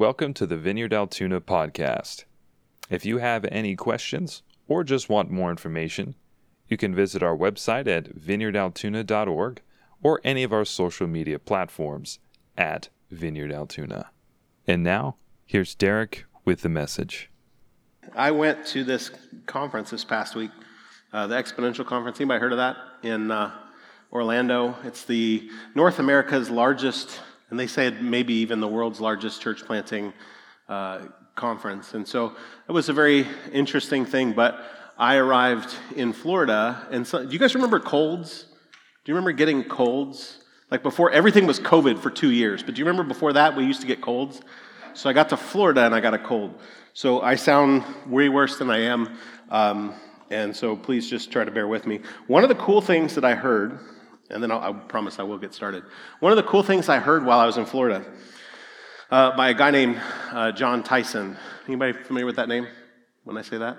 Welcome to the Vineyard Altoona podcast. If you have any questions or just want more information, you can visit our website at vineyardaltoona.org or any of our social media platforms at Vineyard Altoona. And now, here's Derek with the message. I went to this conference this past week, uh, the Exponential Conference. Anybody heard of that in uh, Orlando? It's the North America's largest, and they said maybe even the world's largest church planting uh, conference. And so it was a very interesting thing. But I arrived in Florida, and so, do you guys remember colds? Do you remember getting colds? Like before, everything was COVID for two years. But do you remember before that, we used to get colds? So I got to Florida and I got a cold. So I sound way worse than I am. Um, and so please just try to bear with me. One of the cool things that I heard, and then I'll, I promise I will get started. One of the cool things I heard while I was in Florida uh, by a guy named uh, Jon Tyson. Anybody familiar with that name when I say that?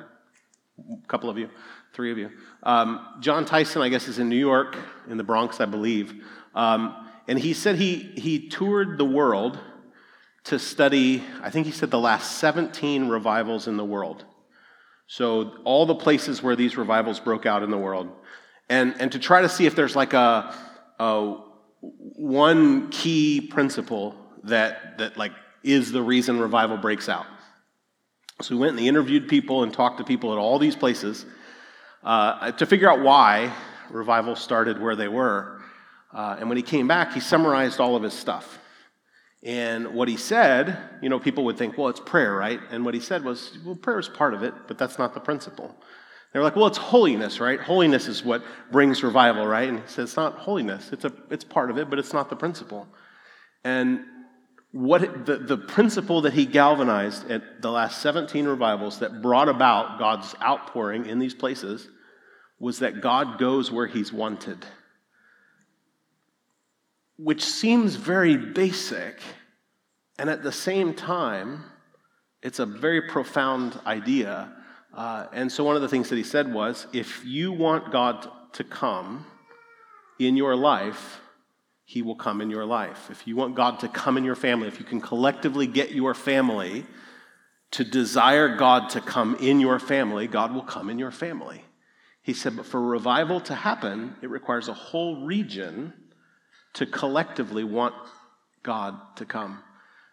A couple of you, three of you. Um, Jon Tyson, I guess, is in New York, in the Bronx, I believe. Um, and he said he, he toured the world to study, I think he said the last 17 revivals in the world. So, all the places where these revivals broke out in the world. And, and to try to see if there's like a, a one key principle that, that like is the reason revival breaks out. So we went and he interviewed people and talked to people at all these places uh, to figure out why revival started where they were. Uh, and when he came back, he summarized all of his stuff. And what he said, you know, people would think, well, it's prayer, right? And what he said was, well, prayer is part of it, but that's not the principle. They were like, well, it's holiness, right? Holiness is what brings revival, right? And he says, it's not holiness. It's, a, it's part of it, but it's not the principle. And what the, the principle that he galvanized at the last 17 revivals that brought about God's outpouring in these places was that God goes where he's wanted which seems very basic, and at the same time, it's a very profound idea. Uh, and so, one of the things that he said was if you want God to come in your life, he will come in your life. If you want God to come in your family, if you can collectively get your family to desire God to come in your family, God will come in your family. He said, but for revival to happen, it requires a whole region to collectively want God to come.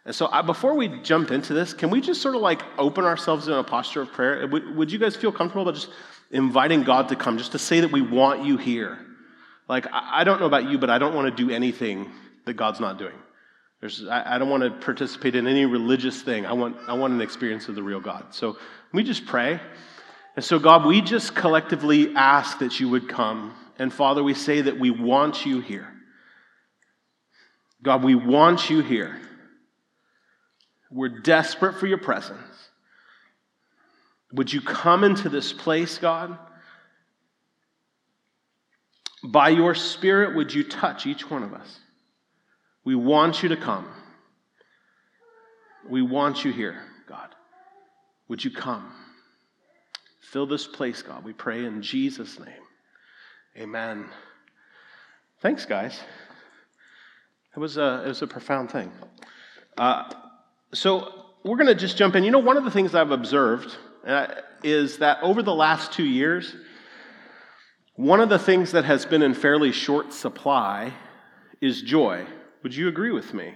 And so, I, before we jump into this, can we just sort of like open ourselves in a posture of prayer? Would, would you guys feel comfortable about just inviting God to come, just to say that we want you here? Like, I, I don't know about you, but I don't want to do anything that God's not doing. I, I don't want to participate in any religious thing. I want, I want an experience of the real God. So, we just pray. And so, God, we just collectively ask that you would come. And Father, we say that we want you here. God, we want you here. We're desperate for your presence. Would you come into this place, God? By your Spirit, would you touch each one of us? We want you to come. We want you here, God. Would you come? Fill this place, God. We pray in Jesus' name. Amen. Thanks, guys. It was a, it was a profound thing. Uh, so we're going to just jump in. You know, one of the things I've observed uh, is that over the last two years, one of the things that has been in fairly short supply is joy. Would you agree with me?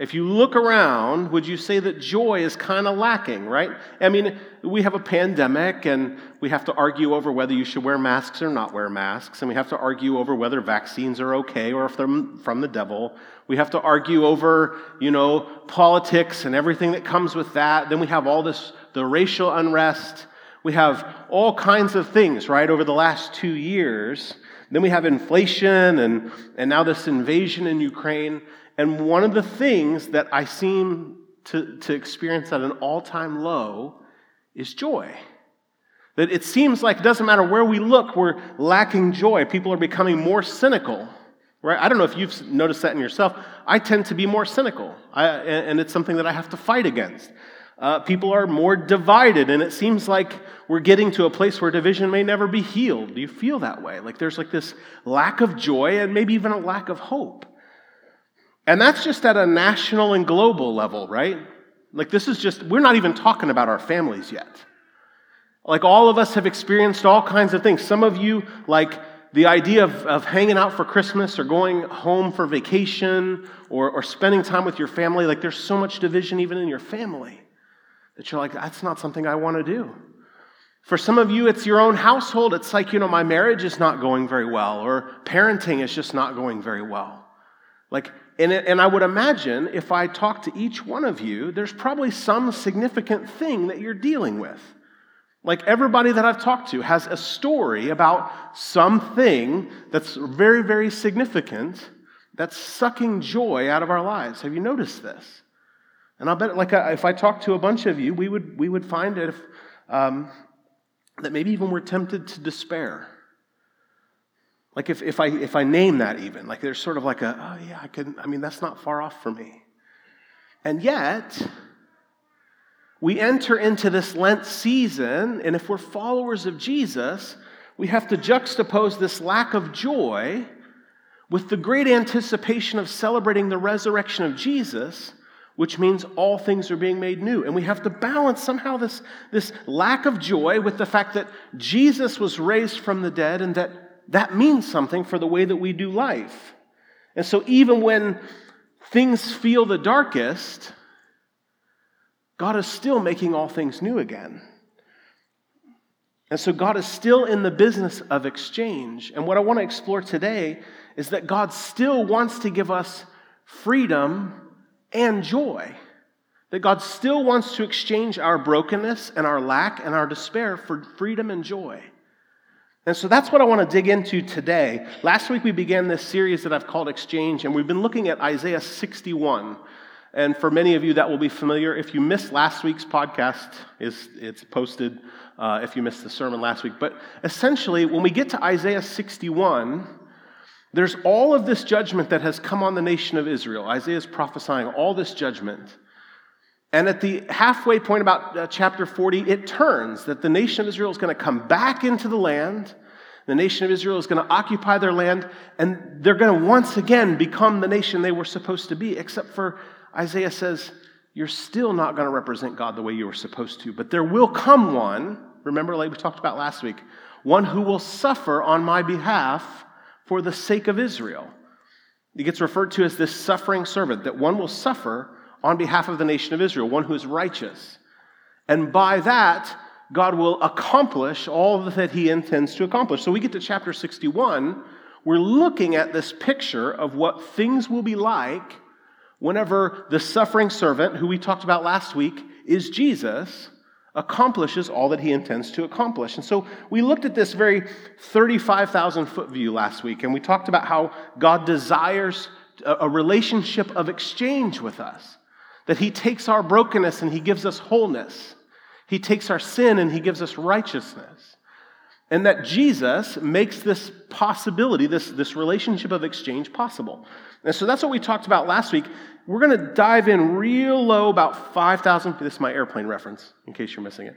If you look around, would you say that joy is kind of lacking, right? I mean, we have a pandemic and we have to argue over whether you should wear masks or not wear masks, and we have to argue over whether vaccines are okay or if they're from the devil. We have to argue over, you know, politics and everything that comes with that. Then we have all this, the racial unrest. We have all kinds of things, right, over the last two years. Then we have inflation and, and now this invasion in Ukraine. And one of the things that I seem to, to experience at an all time low is joy. That it seems like it doesn't matter where we look, we're lacking joy. People are becoming more cynical, right? I don't know if you've noticed that in yourself. I tend to be more cynical, I, and it's something that I have to fight against. Uh, people are more divided, and it seems like we're getting to a place where division may never be healed. Do you feel that way? Like there's like this lack of joy and maybe even a lack of hope. And that's just at a national and global level, right? Like, this is just, we're not even talking about our families yet. Like, all of us have experienced all kinds of things. Some of you, like, the idea of, of hanging out for Christmas or going home for vacation or, or spending time with your family, like, there's so much division even in your family that you're like, that's not something I want to do. For some of you, it's your own household. It's like, you know, my marriage is not going very well, or parenting is just not going very well. Like, and, it, and I would imagine if I talk to each one of you, there's probably some significant thing that you're dealing with. Like everybody that I've talked to has a story about something that's very, very significant that's sucking joy out of our lives. Have you noticed this? And I'll bet, like, if I talk to a bunch of you, we would, we would find it if, um, that maybe even we're tempted to despair. Like if, if, I, if I name that even, like there's sort of like a, oh yeah, I can, I mean, that's not far off for me. And yet, we enter into this Lent season, and if we're followers of Jesus, we have to juxtapose this lack of joy with the great anticipation of celebrating the resurrection of Jesus which means all things are being made new. And we have to balance somehow this, this lack of joy with the fact that Jesus was raised from the dead and that that means something for the way that we do life. And so, even when things feel the darkest, God is still making all things new again. And so, God is still in the business of exchange. And what I want to explore today is that God still wants to give us freedom and joy. That God still wants to exchange our brokenness and our lack and our despair for freedom and joy. And so that's what I want to dig into today. Last week we began this series that I've called Exchange, and we've been looking at Isaiah 61. And for many of you, that will be familiar. If you missed last week's podcast, it's, it's posted uh, if you missed the sermon last week. But essentially, when we get to Isaiah 61, there's all of this judgment that has come on the nation of Israel. Isaiah is prophesying all this judgment. And at the halfway point, about uh, chapter 40, it turns that the nation of Israel is going to come back into the land. The nation of Israel is going to occupy their land, and they're going to once again become the nation they were supposed to be, except for Isaiah says, You're still not going to represent God the way you were supposed to, but there will come one, remember, like we talked about last week, one who will suffer on my behalf for the sake of Israel. He gets referred to as this suffering servant, that one will suffer on behalf of the nation of Israel, one who is righteous. And by that, God will accomplish all that he intends to accomplish. So we get to chapter 61, we're looking at this picture of what things will be like whenever the suffering servant, who we talked about last week, is Jesus, accomplishes all that he intends to accomplish. And so we looked at this very 35,000 foot view last week, and we talked about how God desires a relationship of exchange with us, that he takes our brokenness and he gives us wholeness, he takes our sin and he gives us righteousness. And that Jesus makes this possibility, this, this relationship of exchange possible. And so that's what we talked about last week. We're going to dive in real low, about 5,000 feet. This is my airplane reference, in case you're missing it.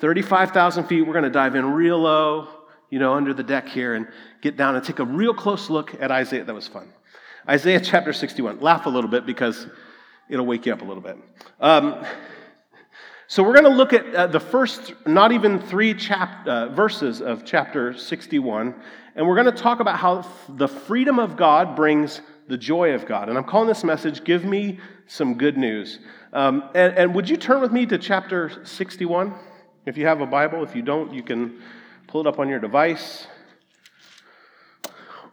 35,000 feet. We're going to dive in real low, you know, under the deck here and get down and take a real close look at Isaiah. That was fun. Isaiah chapter 61. Laugh a little bit because it'll wake you up a little bit. Um, so we're going to look at uh, the first, not even three chap- uh, verses of chapter 61, and we're going to talk about how the freedom of God brings the joy of God. And I'm calling this message, Give Me Some Good News. Um, and, and would you turn with me to chapter 61? If you have a Bible, if you don't, you can pull it up on your device,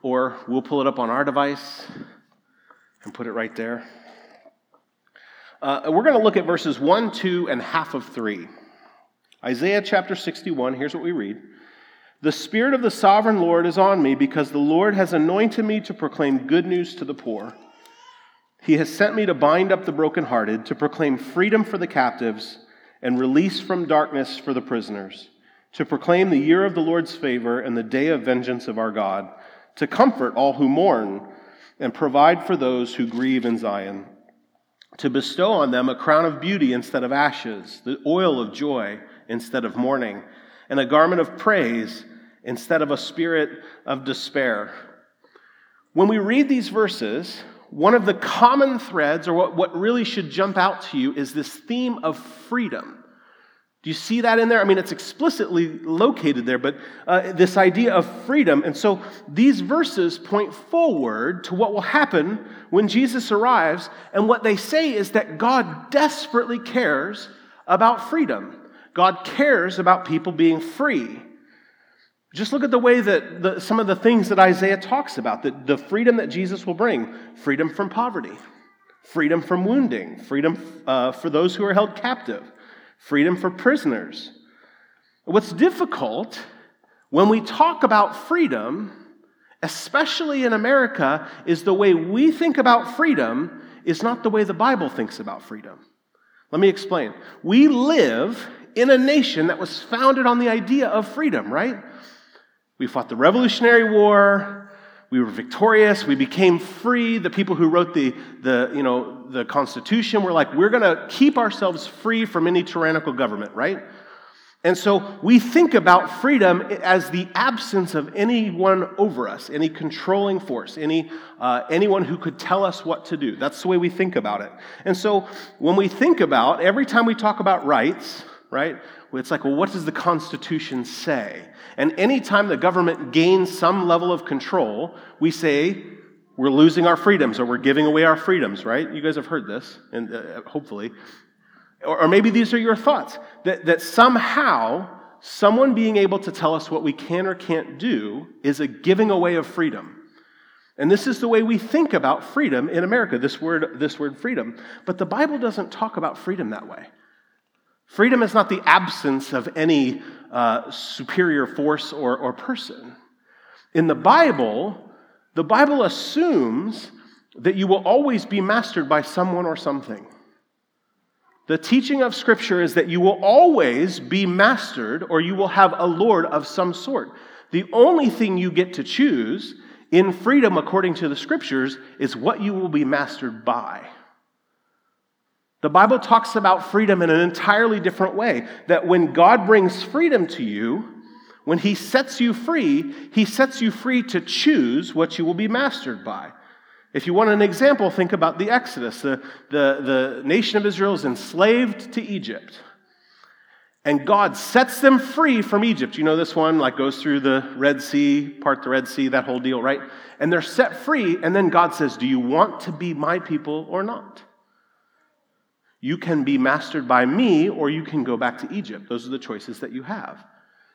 or we'll pull it up on our device and put it right there. Uh, we're going to look at verses 1, 2, and half of 3. Isaiah chapter 61, here's what we read. The Spirit of the sovereign Lord is on me because the Lord has anointed me to proclaim good news to the poor. He has sent me to bind up the brokenhearted, to proclaim freedom for the captives and release from darkness for the prisoners, to proclaim the year of the Lord's favor and the day of vengeance of our God, to comfort all who mourn and provide for those who grieve in Zion to bestow on them a crown of beauty instead of ashes, the oil of joy instead of mourning, and a garment of praise instead of a spirit of despair. When we read these verses, one of the common threads, or what, what really should jump out to you, is this theme of freedom. Do you see that in there? I mean, it's explicitly located there, but uh, this idea of freedom. And so these verses point forward to what will happen when Jesus arrives. And what they say is that God desperately cares about freedom. God cares about people being free. Just look at the way that the, some of the things that Isaiah talks about the, the freedom that Jesus will bring freedom from poverty, freedom from wounding, freedom uh, for those who are held captive freedom for prisoners. What's difficult when we talk about freedom, especially in America, is the way we think about freedom is not the way the Bible thinks about freedom. Let me explain. We live in a nation that was founded on the idea of freedom, right? We fought the Revolutionary War. We were victorious. We became free. The people who wrote the, the, you know, the Constitution were like, we're going to keep ourselves free from any tyrannical government, right? And so we think about freedom as the absence of anyone over us, any controlling force, any, uh, anyone who could tell us what to do. That's the way we think about it. And so when we think about, every time we talk about rights, right, it's like, well, what does the Constitution say? And anytime the government gains some level of control, we say, we're losing our freedoms or we're giving away our freedoms, right? You guys have heard this, and uh, hopefully. Or, or maybe these are your thoughts that, that somehow someone being able to tell us what we can or can't do is a giving away of freedom. And this is the way we think about freedom in America, this word, this word freedom. But the Bible doesn't talk about freedom that way. Freedom is not the absence of any uh, superior force or, or person. In the Bible, the Bible assumes that you will always be mastered by someone or something. The teaching of Scripture is that you will always be mastered or you will have a Lord of some sort. The only thing you get to choose in freedom, according to the Scriptures, is what you will be mastered by. The Bible talks about freedom in an entirely different way. That when God brings freedom to you, when He sets you free, He sets you free to choose what you will be mastered by. If you want an example, think about the Exodus. The, the, the nation of Israel is enslaved to Egypt. And God sets them free from Egypt. You know this one, like goes through the Red Sea, part the Red Sea, that whole deal, right? And they're set free, and then God says, Do you want to be my people or not? You can be mastered by me, or you can go back to Egypt. Those are the choices that you have.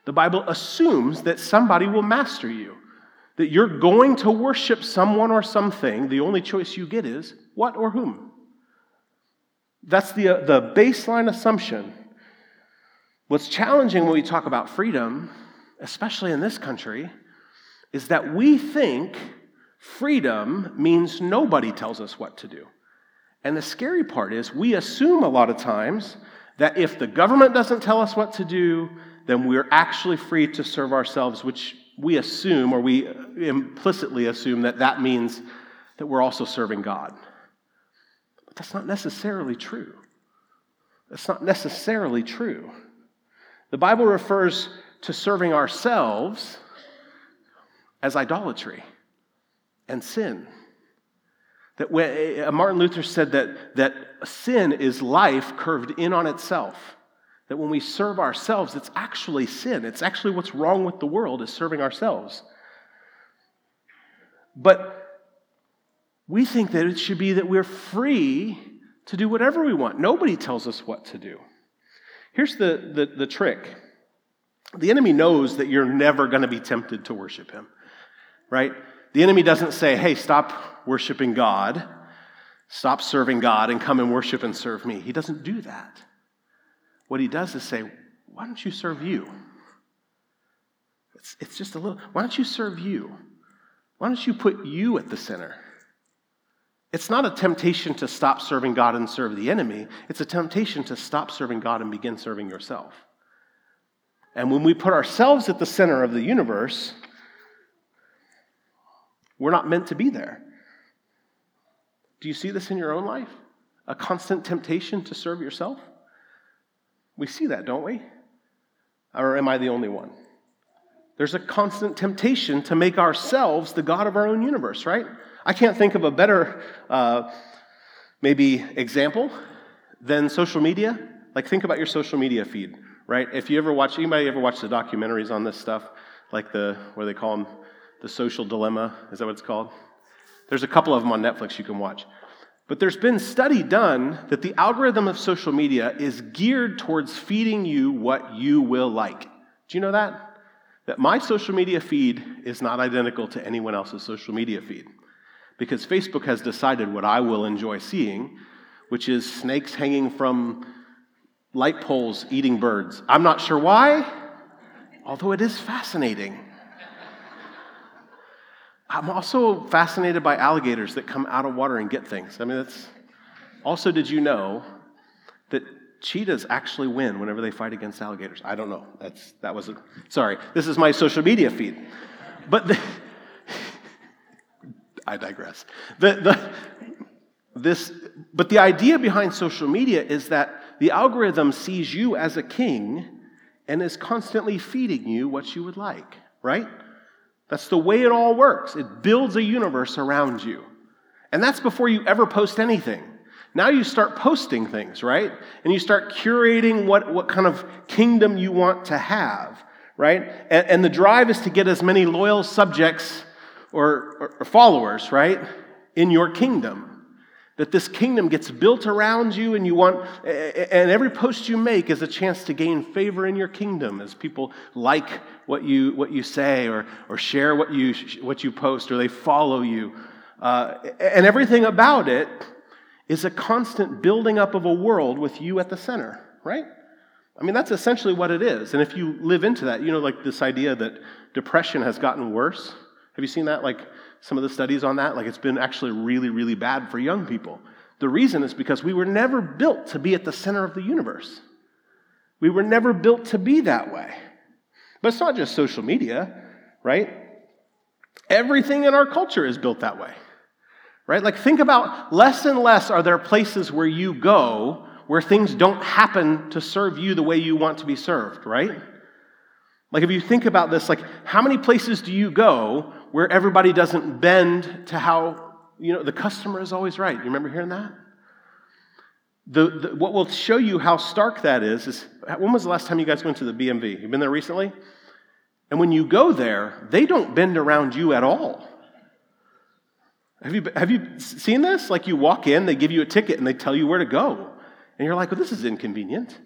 The Bible assumes that somebody will master you that you're going to worship someone or something, the only choice you get is what or whom. That's the, uh, the baseline assumption. What's challenging when we talk about freedom, especially in this country, is that we think freedom means nobody tells us what to do. And the scary part is we assume a lot of times that if the government doesn't tell us what to do, then we're actually free to serve ourselves, which we assume, or we implicitly assume, that that means that we're also serving God. But that's not necessarily true. That's not necessarily true. The Bible refers to serving ourselves as idolatry and sin. That when, uh, Martin Luther said that, that sin is life curved in on itself. That when we serve ourselves, it's actually sin. It's actually what's wrong with the world is serving ourselves. But we think that it should be that we're free to do whatever we want. Nobody tells us what to do. Here's the, the, the trick the enemy knows that you're never going to be tempted to worship him, right? The enemy doesn't say, hey, stop worshiping God, stop serving God, and come and worship and serve me. He doesn't do that. What he does is say, why don't you serve you? It's, it's just a little, why don't you serve you? Why don't you put you at the center? It's not a temptation to stop serving God and serve the enemy. It's a temptation to stop serving God and begin serving yourself. And when we put ourselves at the center of the universe, we're not meant to be there. Do you see this in your own life? A constant temptation to serve yourself? We see that, don't we? Or am I the only one? There's a constant temptation to make ourselves the God of our own universe, right? I can't think of a better, uh, maybe, example than social media. Like, think about your social media feed, right? If you ever watch, anybody ever watch the documentaries on this stuff? Like the, what do they call them? The Social Dilemma. Is that what it's called? There's a couple of them on Netflix you can watch. But there's been study done that the algorithm of social media is geared towards feeding you what you will like. Do you know that? That my social media feed is not identical to anyone else's social media feed. Because Facebook has decided what I will enjoy seeing, which is snakes hanging from light poles eating birds. I'm not sure why, although it is fascinating. I'm also fascinated by alligators that come out of water and get things. I mean, that's. Also, did you know that cheetahs actually win whenever they fight against alligators? I don't know. That's that was a, sorry. This is my social media feed, but the, I digress. The, the, this, but the idea behind social media is that the algorithm sees you as a king and is constantly feeding you what you would like, right? That's the way it all works. It builds a universe around you. And that's before you ever post anything. Now you start posting things, right? And you start curating what, what kind of kingdom you want to have, right? And, and the drive is to get as many loyal subjects or, or, or followers, right, in your kingdom that this kingdom gets built around you and you want and every post you make is a chance to gain favor in your kingdom as people like what you what you say or or share what you what you post or they follow you. Uh, and everything about it is a constant building up of a world with you at the center right? I mean that's essentially what it is. And if you live into that you know like this idea that depression has gotten worse? Have you seen that? Like some of the studies on that. Like it's been actually really, really bad for young people. The reason is because we were never built to be at the center of the universe. We were never built to be that way. But it's not just social media, right? Everything in our culture is built that way, right? Like, think about less and less are there places where you go where things don't happen to serve you the way you want to be served, right? Like, if you think about this, like, how many places do you go where everybody doesn't bend to how, you know, the customer is always right? You remember hearing that? The, the, what will show you how stark that is is when was the last time you guys went to the BMV? You've been there recently? And when you go there, they don't bend around you at all. Have you, have you seen this? Like you walk in, they give you a ticket, and they tell you where to go. And you're like, well, this is inconvenient.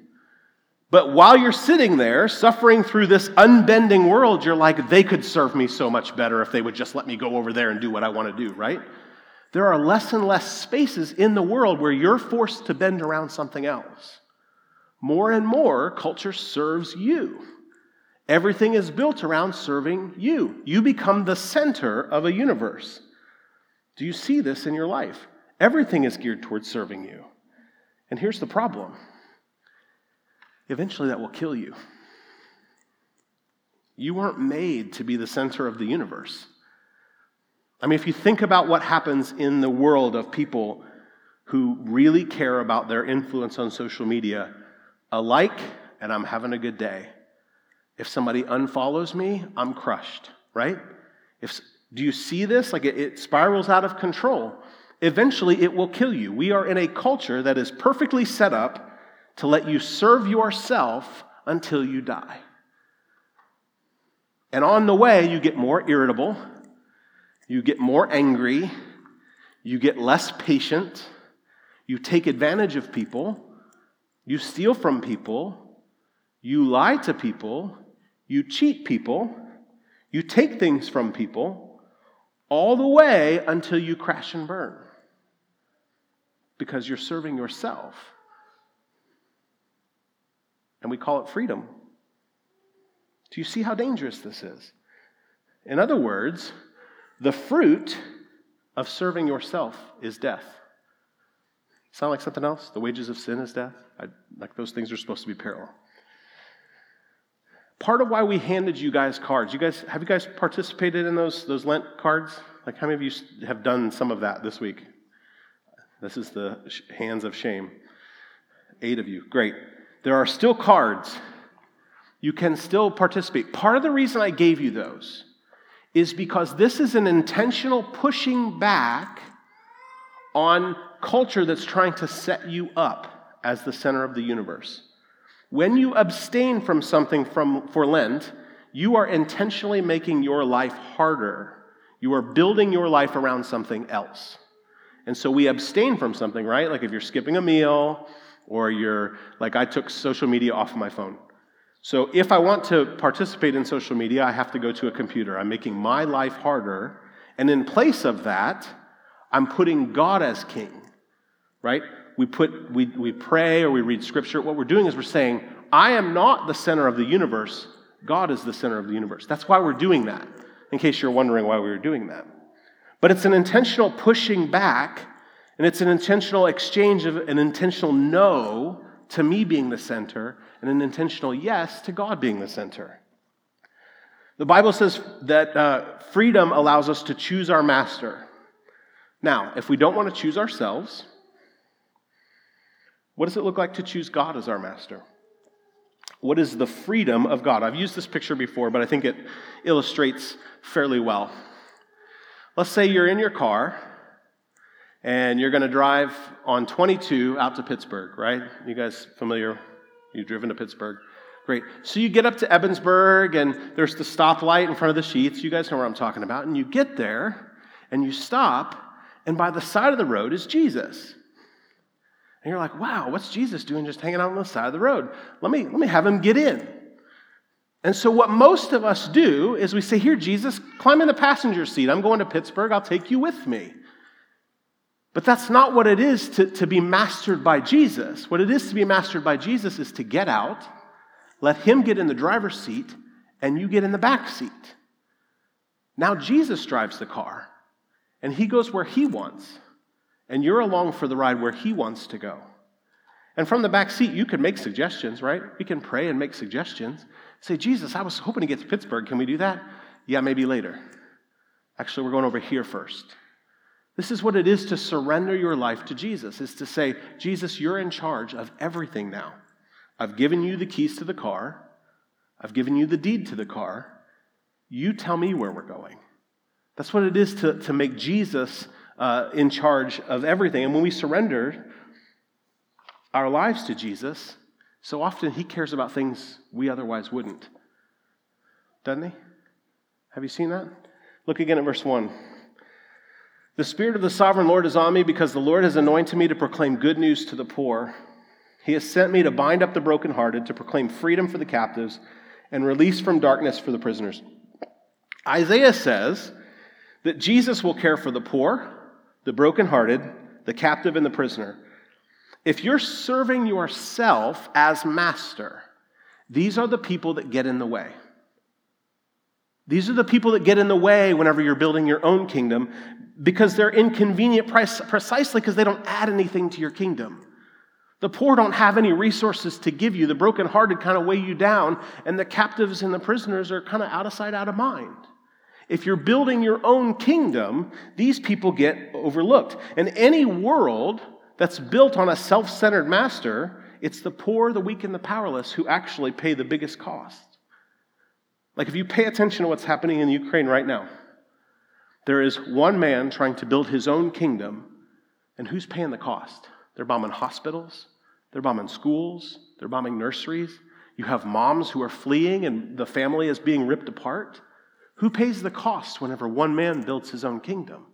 But while you're sitting there suffering through this unbending world, you're like, they could serve me so much better if they would just let me go over there and do what I want to do, right? There are less and less spaces in the world where you're forced to bend around something else. More and more, culture serves you. Everything is built around serving you. You become the center of a universe. Do you see this in your life? Everything is geared towards serving you. And here's the problem eventually that will kill you. You weren't made to be the center of the universe. I mean, if you think about what happens in the world of people who really care about their influence on social media, a like, and I'm having a good day. If somebody unfollows me, I'm crushed, right? If, do you see this? Like it, it spirals out of control. Eventually, it will kill you. We are in a culture that is perfectly set up to let you serve yourself until you die. And on the way, you get more irritable, you get more angry, you get less patient, you take advantage of people, you steal from people, you lie to people, you cheat people, you take things from people, all the way until you crash and burn because you're serving yourself and we call it freedom. Do you see how dangerous this is? In other words, the fruit of serving yourself is death. Sound like something else? The wages of sin is death? I, like those things are supposed to be parallel. Part of why we handed you guys cards, you guys have you guys participated in those those Lent cards? Like how many of you have done some of that this week? This is the hands of shame. Eight of you. Great. There are still cards. You can still participate. Part of the reason I gave you those is because this is an intentional pushing back on culture that's trying to set you up as the center of the universe. When you abstain from something from, for Lent, you are intentionally making your life harder. You are building your life around something else. And so we abstain from something, right? Like if you're skipping a meal or you're, like I took social media off my phone. So if I want to participate in social media, I have to go to a computer. I'm making my life harder. And in place of that, I'm putting God as king, right? We, put, we, we pray or we read scripture. What we're doing is we're saying, I am not the center of the universe. God is the center of the universe. That's why we're doing that, in case you're wondering why we were doing that. But it's an intentional pushing back, and it's an intentional exchange of an intentional no to me being the center, and an intentional yes to God being the center. The Bible says that uh, freedom allows us to choose our master. Now, if we don't want to choose ourselves, what does it look like to choose God as our master? What is the freedom of God? I've used this picture before, but I think it illustrates fairly well. Let's say you're in your car and you're going to drive on 22 out to Pittsburgh, right? You guys familiar? You've driven to Pittsburgh. Great. So you get up to Ebensburg and there's the stoplight in front of the Sheetz. You guys know what I'm talking about. And you get there and you stop, and by the side of the road is Jesus. And you're like, wow, what's Jesus doing just hanging out on the side of the road? Let me, let me have him get in. And so, what most of us do is we say, Here, Jesus, climb in the passenger seat. I'm going to Pittsburgh. I'll take you with me. But that's not what it is to, to be mastered by Jesus. What it is to be mastered by Jesus is to get out, let him get in the driver's seat, and you get in the back seat. Now, Jesus drives the car, and he goes where he wants, and you're along for the ride where he wants to go. And from the back seat, you can make suggestions, right? We can pray and make suggestions. Say, Jesus, I was hoping to get to Pittsburgh. Can we do that? Yeah, maybe later. Actually, we're going over here first. This is what it is to surrender your life to Jesus, is to say, Jesus, you're in charge of everything now. I've given you the keys to the car. I've given you the deed to the car. You tell me where we're going. That's what it is to, to make Jesus uh, in charge of everything. And when we surrender our lives to Jesus, so often he cares about things we otherwise wouldn't. Doesn't he? Have you seen that? Look again at verse 1. The Spirit of the sovereign Lord is on me because the Lord has anointed me to proclaim good news to the poor. He has sent me to bind up the brokenhearted, to proclaim freedom for the captives, and release from darkness for the prisoners. Isaiah says that Jesus will care for the poor, the brokenhearted, the captive, and the prisoner. If you're serving yourself as master, these are the people that get in the way. These are the people that get in the way whenever you're building your own kingdom because they're inconvenient precisely because they don't add anything to your kingdom. The poor don't have any resources to give you. The brokenhearted kind of weigh you down, and the captives and the prisoners are kind of out of sight, out of mind. If you're building your own kingdom, these people get overlooked. And any world that's built on a self centered master, it's the poor, the weak, and the powerless who actually pay the biggest cost. Like if you pay attention to what's happening in Ukraine right now, there is one man trying to build his own kingdom, and who's paying the cost? They're bombing hospitals, they're bombing schools, they're bombing nurseries. You have moms who are fleeing, and the family is being ripped apart. Who pays the cost whenever one man builds his own kingdom?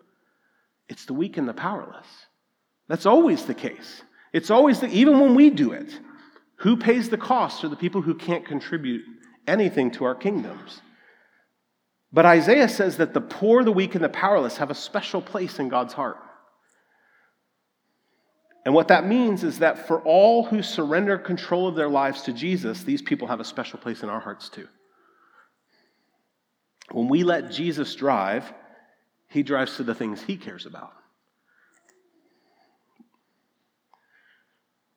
It's the weak and the powerless. That's always the case. It's always the, even when we do it, who pays the cost are the people who can't contribute anything to our kingdoms. But Isaiah says that the poor, the weak, and the powerless have a special place in God's heart. And what that means is that for all who surrender control of their lives to Jesus, these people have a special place in our hearts too. When we let Jesus drive, he drives to the things he cares about.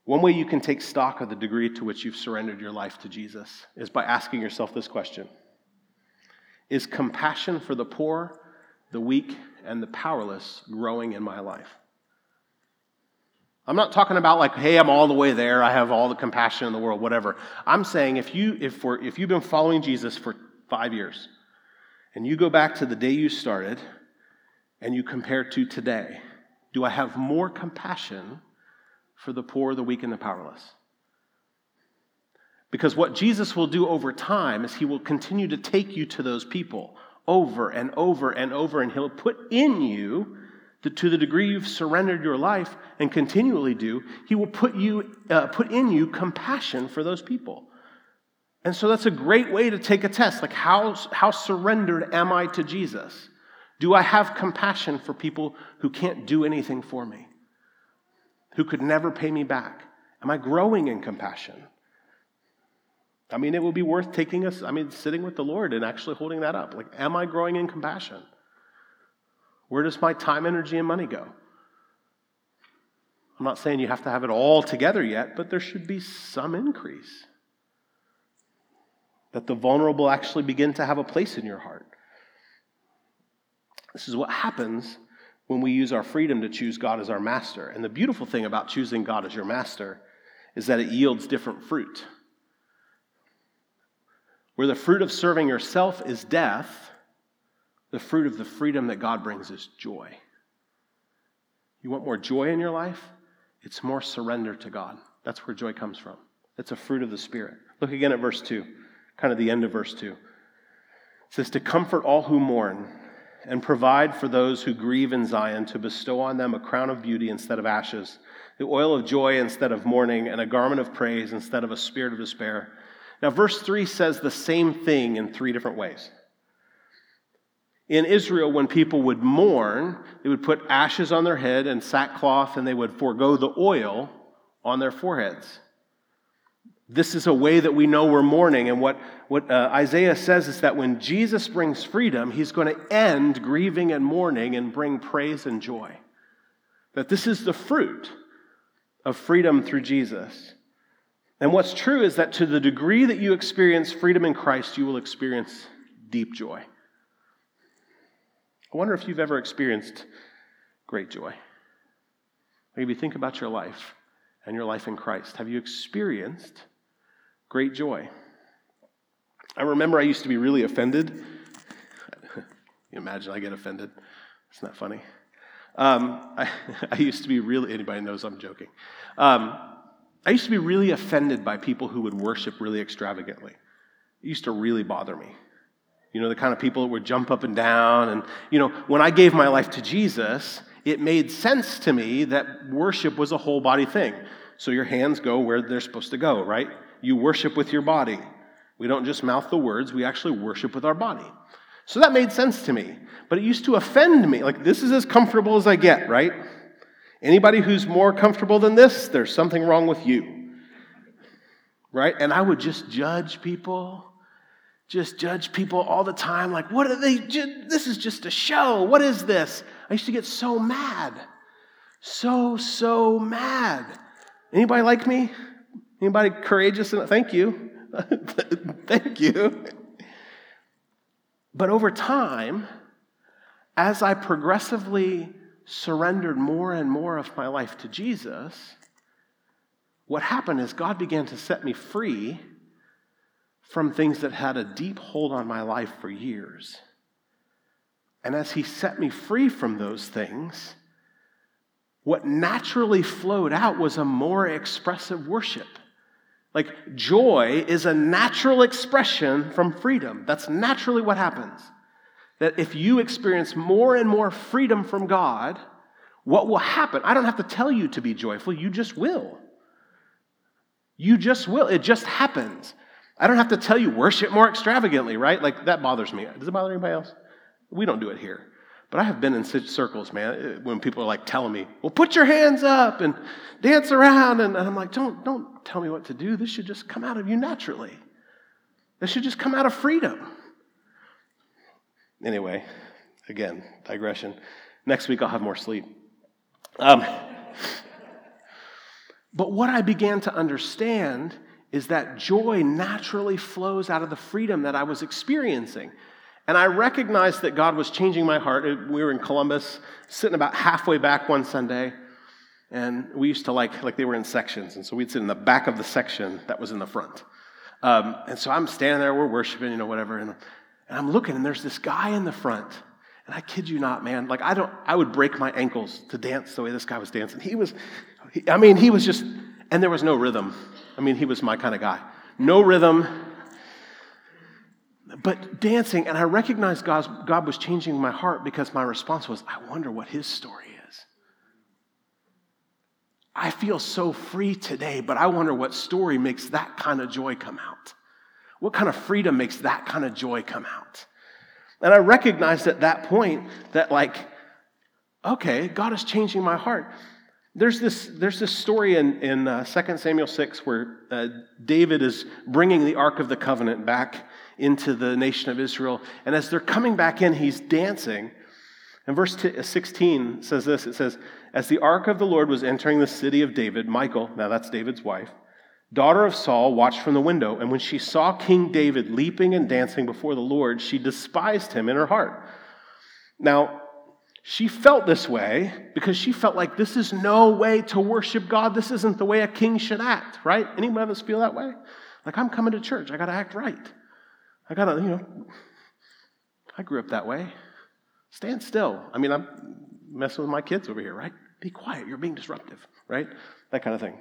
One way you can take stock of the degree to which you've surrendered your life to Jesus is by asking yourself this question is compassion for the poor, the weak, and the powerless growing in my life? I'm not talking about like, hey, I'm all the way there. I have all the compassion in the world, whatever. I'm saying if you if we're, if you've been following Jesus for five years, and you go back to the day you started and you compare to today, do I have more compassion for the poor, the weak, and the powerless? Because what Jesus will do over time is he will continue to take you to those people over and over and over, and he'll put in you, to the degree you've surrendered your life and continually do, he will put, you, uh, put in you compassion for those people. And so that's a great way to take a test. Like, how, how surrendered am I to Jesus? Do I have compassion for people who can't do anything for me? Who could never pay me back? Am I growing in compassion? I mean, it would be worth taking us, I mean, sitting with the Lord and actually holding that up. Like, am I growing in compassion? Where does my time, energy, and money go? I'm not saying you have to have it all together yet, but there should be some increase. That the vulnerable actually begin to have a place in your heart. This is what happens when we use our freedom to choose God as our master. And the beautiful thing about choosing God as your master is that it yields different fruit. Where the fruit of serving yourself is death, the fruit of the freedom that God brings is joy. You want more joy in your life? It's more surrender to God. That's where joy comes from. It's a fruit of the Spirit. Look again at verse 2, kind of the end of verse 2. It says, To comfort all who mourn and provide for those who grieve in Zion, to bestow on them a crown of beauty instead of ashes, the oil of joy instead of mourning, and a garment of praise instead of a spirit of despair. Now, verse 3 says the same thing in three different ways. In Israel, when people would mourn, they would put ashes on their head and sackcloth, and they would forego the oil on their foreheads. This is a way that we know we're mourning. And what, what uh, Isaiah says is that when Jesus brings freedom, he's going to end grieving and mourning and bring praise and joy. That this is the fruit of freedom through Jesus. And what's true is that to the degree that you experience freedom in Christ, you will experience deep joy. I wonder if you've ever experienced great joy. Maybe think about your life and your life in Christ. Have you experienced great joy? I remember I used to be really offended. you imagine I get offended? It's not funny. Um, I, I, used to be really, anybody knows I'm joking. Um, I used to be really offended by people who would worship really extravagantly. It used to really bother me. You know, the kind of people that would jump up and down. And, you know, when I gave my life to Jesus, it made sense to me that worship was a whole body thing. So your hands go where they're supposed to go, right? You worship with your body. We don't just mouth the words, we actually worship with our body. So that made sense to me. But it used to offend me. Like, this is as comfortable as I get, right? Anybody who's more comfortable than this, there's something wrong with you. Right? And I would just judge people, just judge people all the time. Like, what are they? This is just a show. What is this? I used to get so mad. So, so mad. Anybody like me? Anybody courageous? Thank you. Thank you. But over time, as I progressively surrendered more and more of my life to Jesus, what happened is God began to set me free from things that had a deep hold on my life for years. And as He set me free from those things, what naturally flowed out was a more expressive worship. Like joy is a natural expression from freedom. That's naturally what happens that if you experience more and more freedom from God, what will happen? I don't have to tell you to be joyful, you just will. You just will. It just happens. I don't have to tell you worship more extravagantly, right? Like that bothers me. Does it bother anybody else? We don't do it here. But I have been in such circles, man, eh, when people are like telling me, well, put your hands up and dance around. And, I'm like, don't, don't tell me what to do. This should just come out of you naturally. This should just come out of freedom. Anyway, again, digression. Next week I'll have more sleep. Um, but what I began to understand is that joy naturally flows out of the freedom that I was experiencing. And I recognized that God was changing my heart. We were in Columbus, sitting about halfway back one Sunday, and we used to like, like they were in sections, and so we'd sit in the back of the section that was in the front. Um, and so I'm standing there, we're worshiping, you know, whatever, and And I'm looking, and there's this guy in the front. And I kid you not, man. Like, I don't, I would break my ankles to dance the way this guy was dancing. He was, he, I mean, he was just, and there was no rhythm. I mean, he was my kind of guy. No rhythm, but dancing, and I recognized God's, God was changing my heart because my response was, I wonder what his story is. I feel so free today, but I wonder what story makes that kind of joy come out. What kind of freedom makes that kind of joy come out? And I recognized at that point that, like, okay, God is changing my heart. There's this, there's this story in, in uh, 2 Samuel 6 where uh, David is bringing the Ark of the Covenant back into the nation of Israel. And as they're coming back in, he's dancing. And verse uh, 16 says this it says, As the ark of the Lord was entering the city of David, Michal, now that's David's wife, daughter of Saul, watched from the window. And when she saw King David leaping and dancing before the Lord, she despised him in her heart. Now, she felt this way because she felt like this is no way to worship God. This isn't the way a king should act, right? Anyone of us feel that way? Like, I'm coming to church, I got to act right. I got to, you know, I grew up that way. Stand still. I mean, I'm messing with my kids over here, right? Be quiet. You're being disruptive, right? That kind of thing.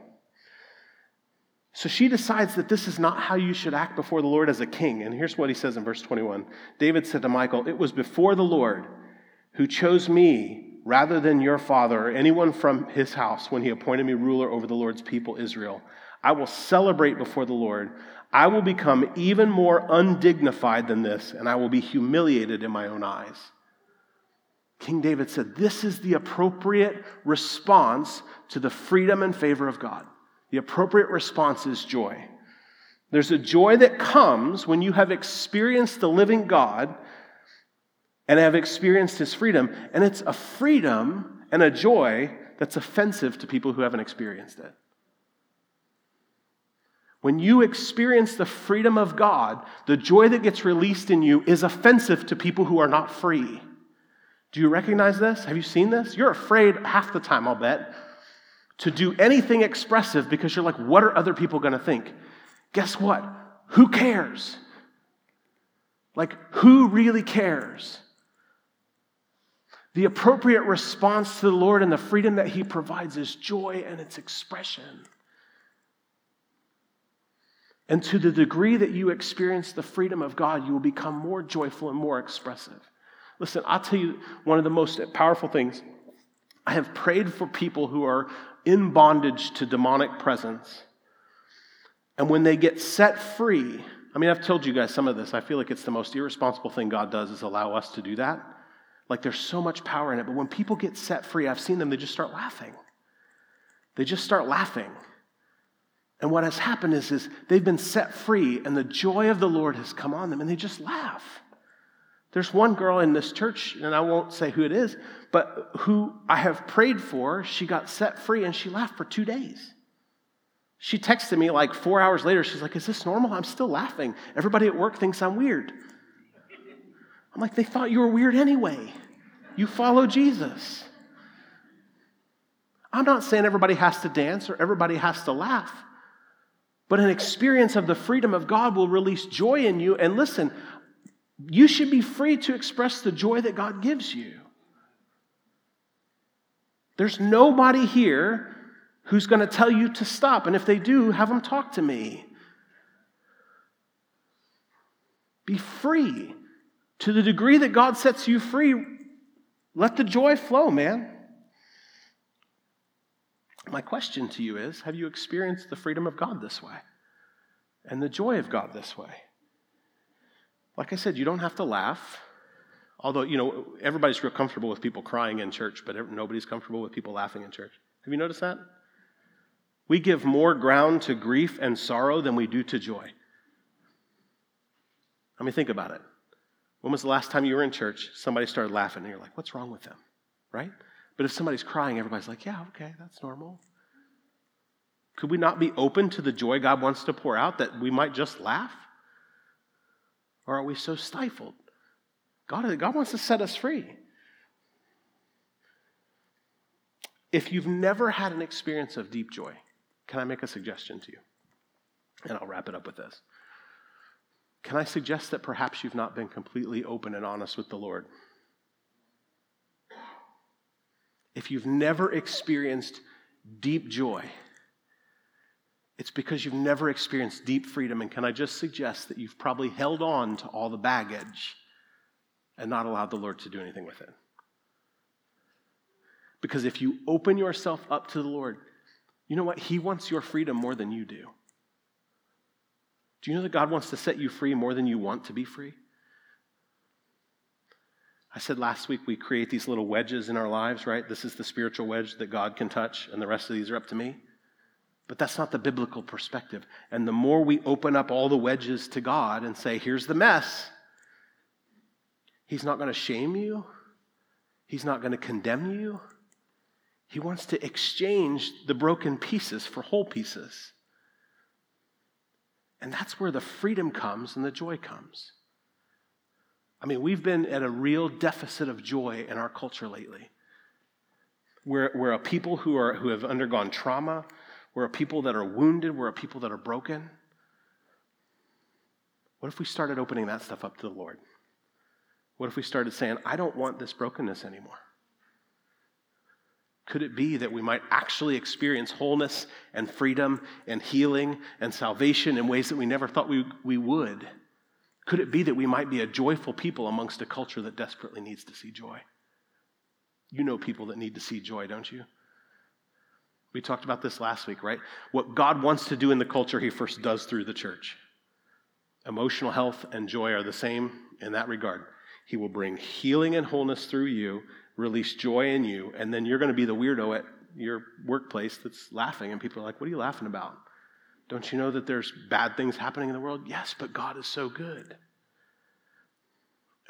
So she decides that this is not how you should act before the Lord as a king. And here's what he says in verse 21 David said to Michal, It was before the Lord who chose me rather than your father or anyone from his house when he appointed me ruler over the Lord's people, Israel. I will celebrate before the Lord. I will become even more undignified than this, and I will be humiliated in my own eyes. King David said, This is the appropriate response to the freedom and favor of God. The appropriate response is joy. There's a joy that comes when you have experienced the living God and have experienced his freedom, and it's a freedom and a joy that's offensive to people who haven't experienced it. When you experience the freedom of God, the joy that gets released in you is offensive to people who are not free. Do you recognize this? Have you seen this? You're afraid half the time, I'll bet, to do anything expressive because you're like, what are other people going to think? Guess what? Who cares? Like, who really cares? The appropriate response to the Lord and the freedom that He provides is joy and its expression. And to the degree that you experience the freedom of God, you will become more joyful and more expressive. Listen, I'll tell you one of the most powerful things. I have prayed for people who are in bondage to demonic presence. And when they get set free, I mean, I've told you guys some of this. I feel like it's the most irresponsible thing God does is allow us to do that. Like there's so much power in it. But when people get set free, I've seen them, they just start laughing. They just start laughing. And what has happened is, is they've been set free, and the joy of the Lord has come on them, and they just laugh. There's one girl in this church, and I won't say who it is, but who I have prayed for. She got set free, and she laughed for two days. She texted me like four hours later. She's like, Is this normal? I'm still laughing. Everybody at work thinks I'm weird. I'm like, They thought you were weird anyway. You follow Jesus. I'm not saying everybody has to dance or everybody has to laugh. But an experience of the freedom of God will release joy in you. And listen, you should be free to express the joy that God gives you. There's nobody here who's going to tell you to stop. And if they do, have them talk to me. Be free. To the degree that God sets you free, let the joy flow, man. My question to you is Have you experienced the freedom of God this way and the joy of God this way? Like I said, you don't have to laugh. Although, you know, everybody's real comfortable with people crying in church, but nobody's comfortable with people laughing in church. Have you noticed that? We give more ground to grief and sorrow than we do to joy. I mean, think about it. When was the last time you were in church, somebody started laughing, and you're like, what's wrong with them? Right? But if somebody's crying, everybody's like, yeah, okay, that's normal. Could we not be open to the joy God wants to pour out that we might just laugh? Or are we so stifled? God, God wants to set us free. If you've never had an experience of deep joy, can I make a suggestion to you? And I'll wrap it up with this. can I suggest that perhaps you've not been completely open and honest with the Lord? If you've never experienced deep joy, it's because you've never experienced deep freedom. And can I just suggest that you've probably held on to all the baggage and not allowed the Lord to do anything with it? Because if you open yourself up to the Lord, you know what? He wants your freedom more than you do. Do you know that God wants to set you free more than you want to be free? I said last week we create these little wedges in our lives, right? This is the spiritual wedge that God can touch, and the rest of these are up to me. But that's not the biblical perspective. And the more we open up all the wedges to God and say, here's the mess, He's not going to shame you, He's not going to condemn you. He wants to exchange the broken pieces for whole pieces. And that's where the freedom comes and the joy comes. I mean, we've been at a real deficit of joy in our culture lately. We're, we're a people who, are, who have undergone trauma. We're a people that are wounded. We're a people that are broken. What if we started opening that stuff up to the Lord? What if we started saying, I don't want this brokenness anymore? Could it be that we might actually experience wholeness and freedom and healing and salvation in ways that we never thought we, we would? Could it be that we might be a joyful people amongst a culture that desperately needs to see joy? You know people that need to see joy, don't you? We talked about this last week, right? What God wants to do in the culture, He first does through the church. Emotional health and joy are the same in that regard. He will bring healing and wholeness through you, release joy in you, and then you're going to be the weirdo at your workplace that's laughing, and people are like, What are you laughing about? Don't you know that there's bad things happening in the world? Yes, but God is so good.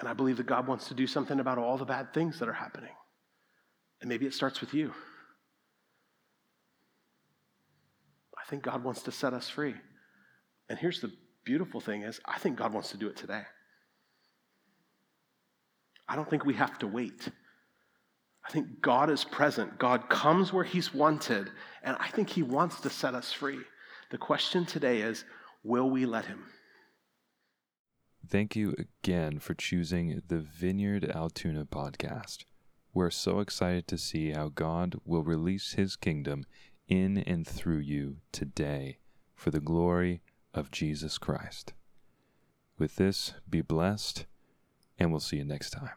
And I believe that God wants to do something about all the bad things that are happening. And maybe it starts with you. I think God wants to set us free. And here's the beautiful thing is I think God wants to do it today. I don't think we have to wait. I think God is present. God comes where He's wanted, and I think He wants to set us free. The question today is will we let Him? Thank you again for choosing the Vineyard Altoona podcast. We're so excited to see how God will release His kingdom in and through you today for the glory of Jesus Christ. With this, be blessed, and we'll see you next time.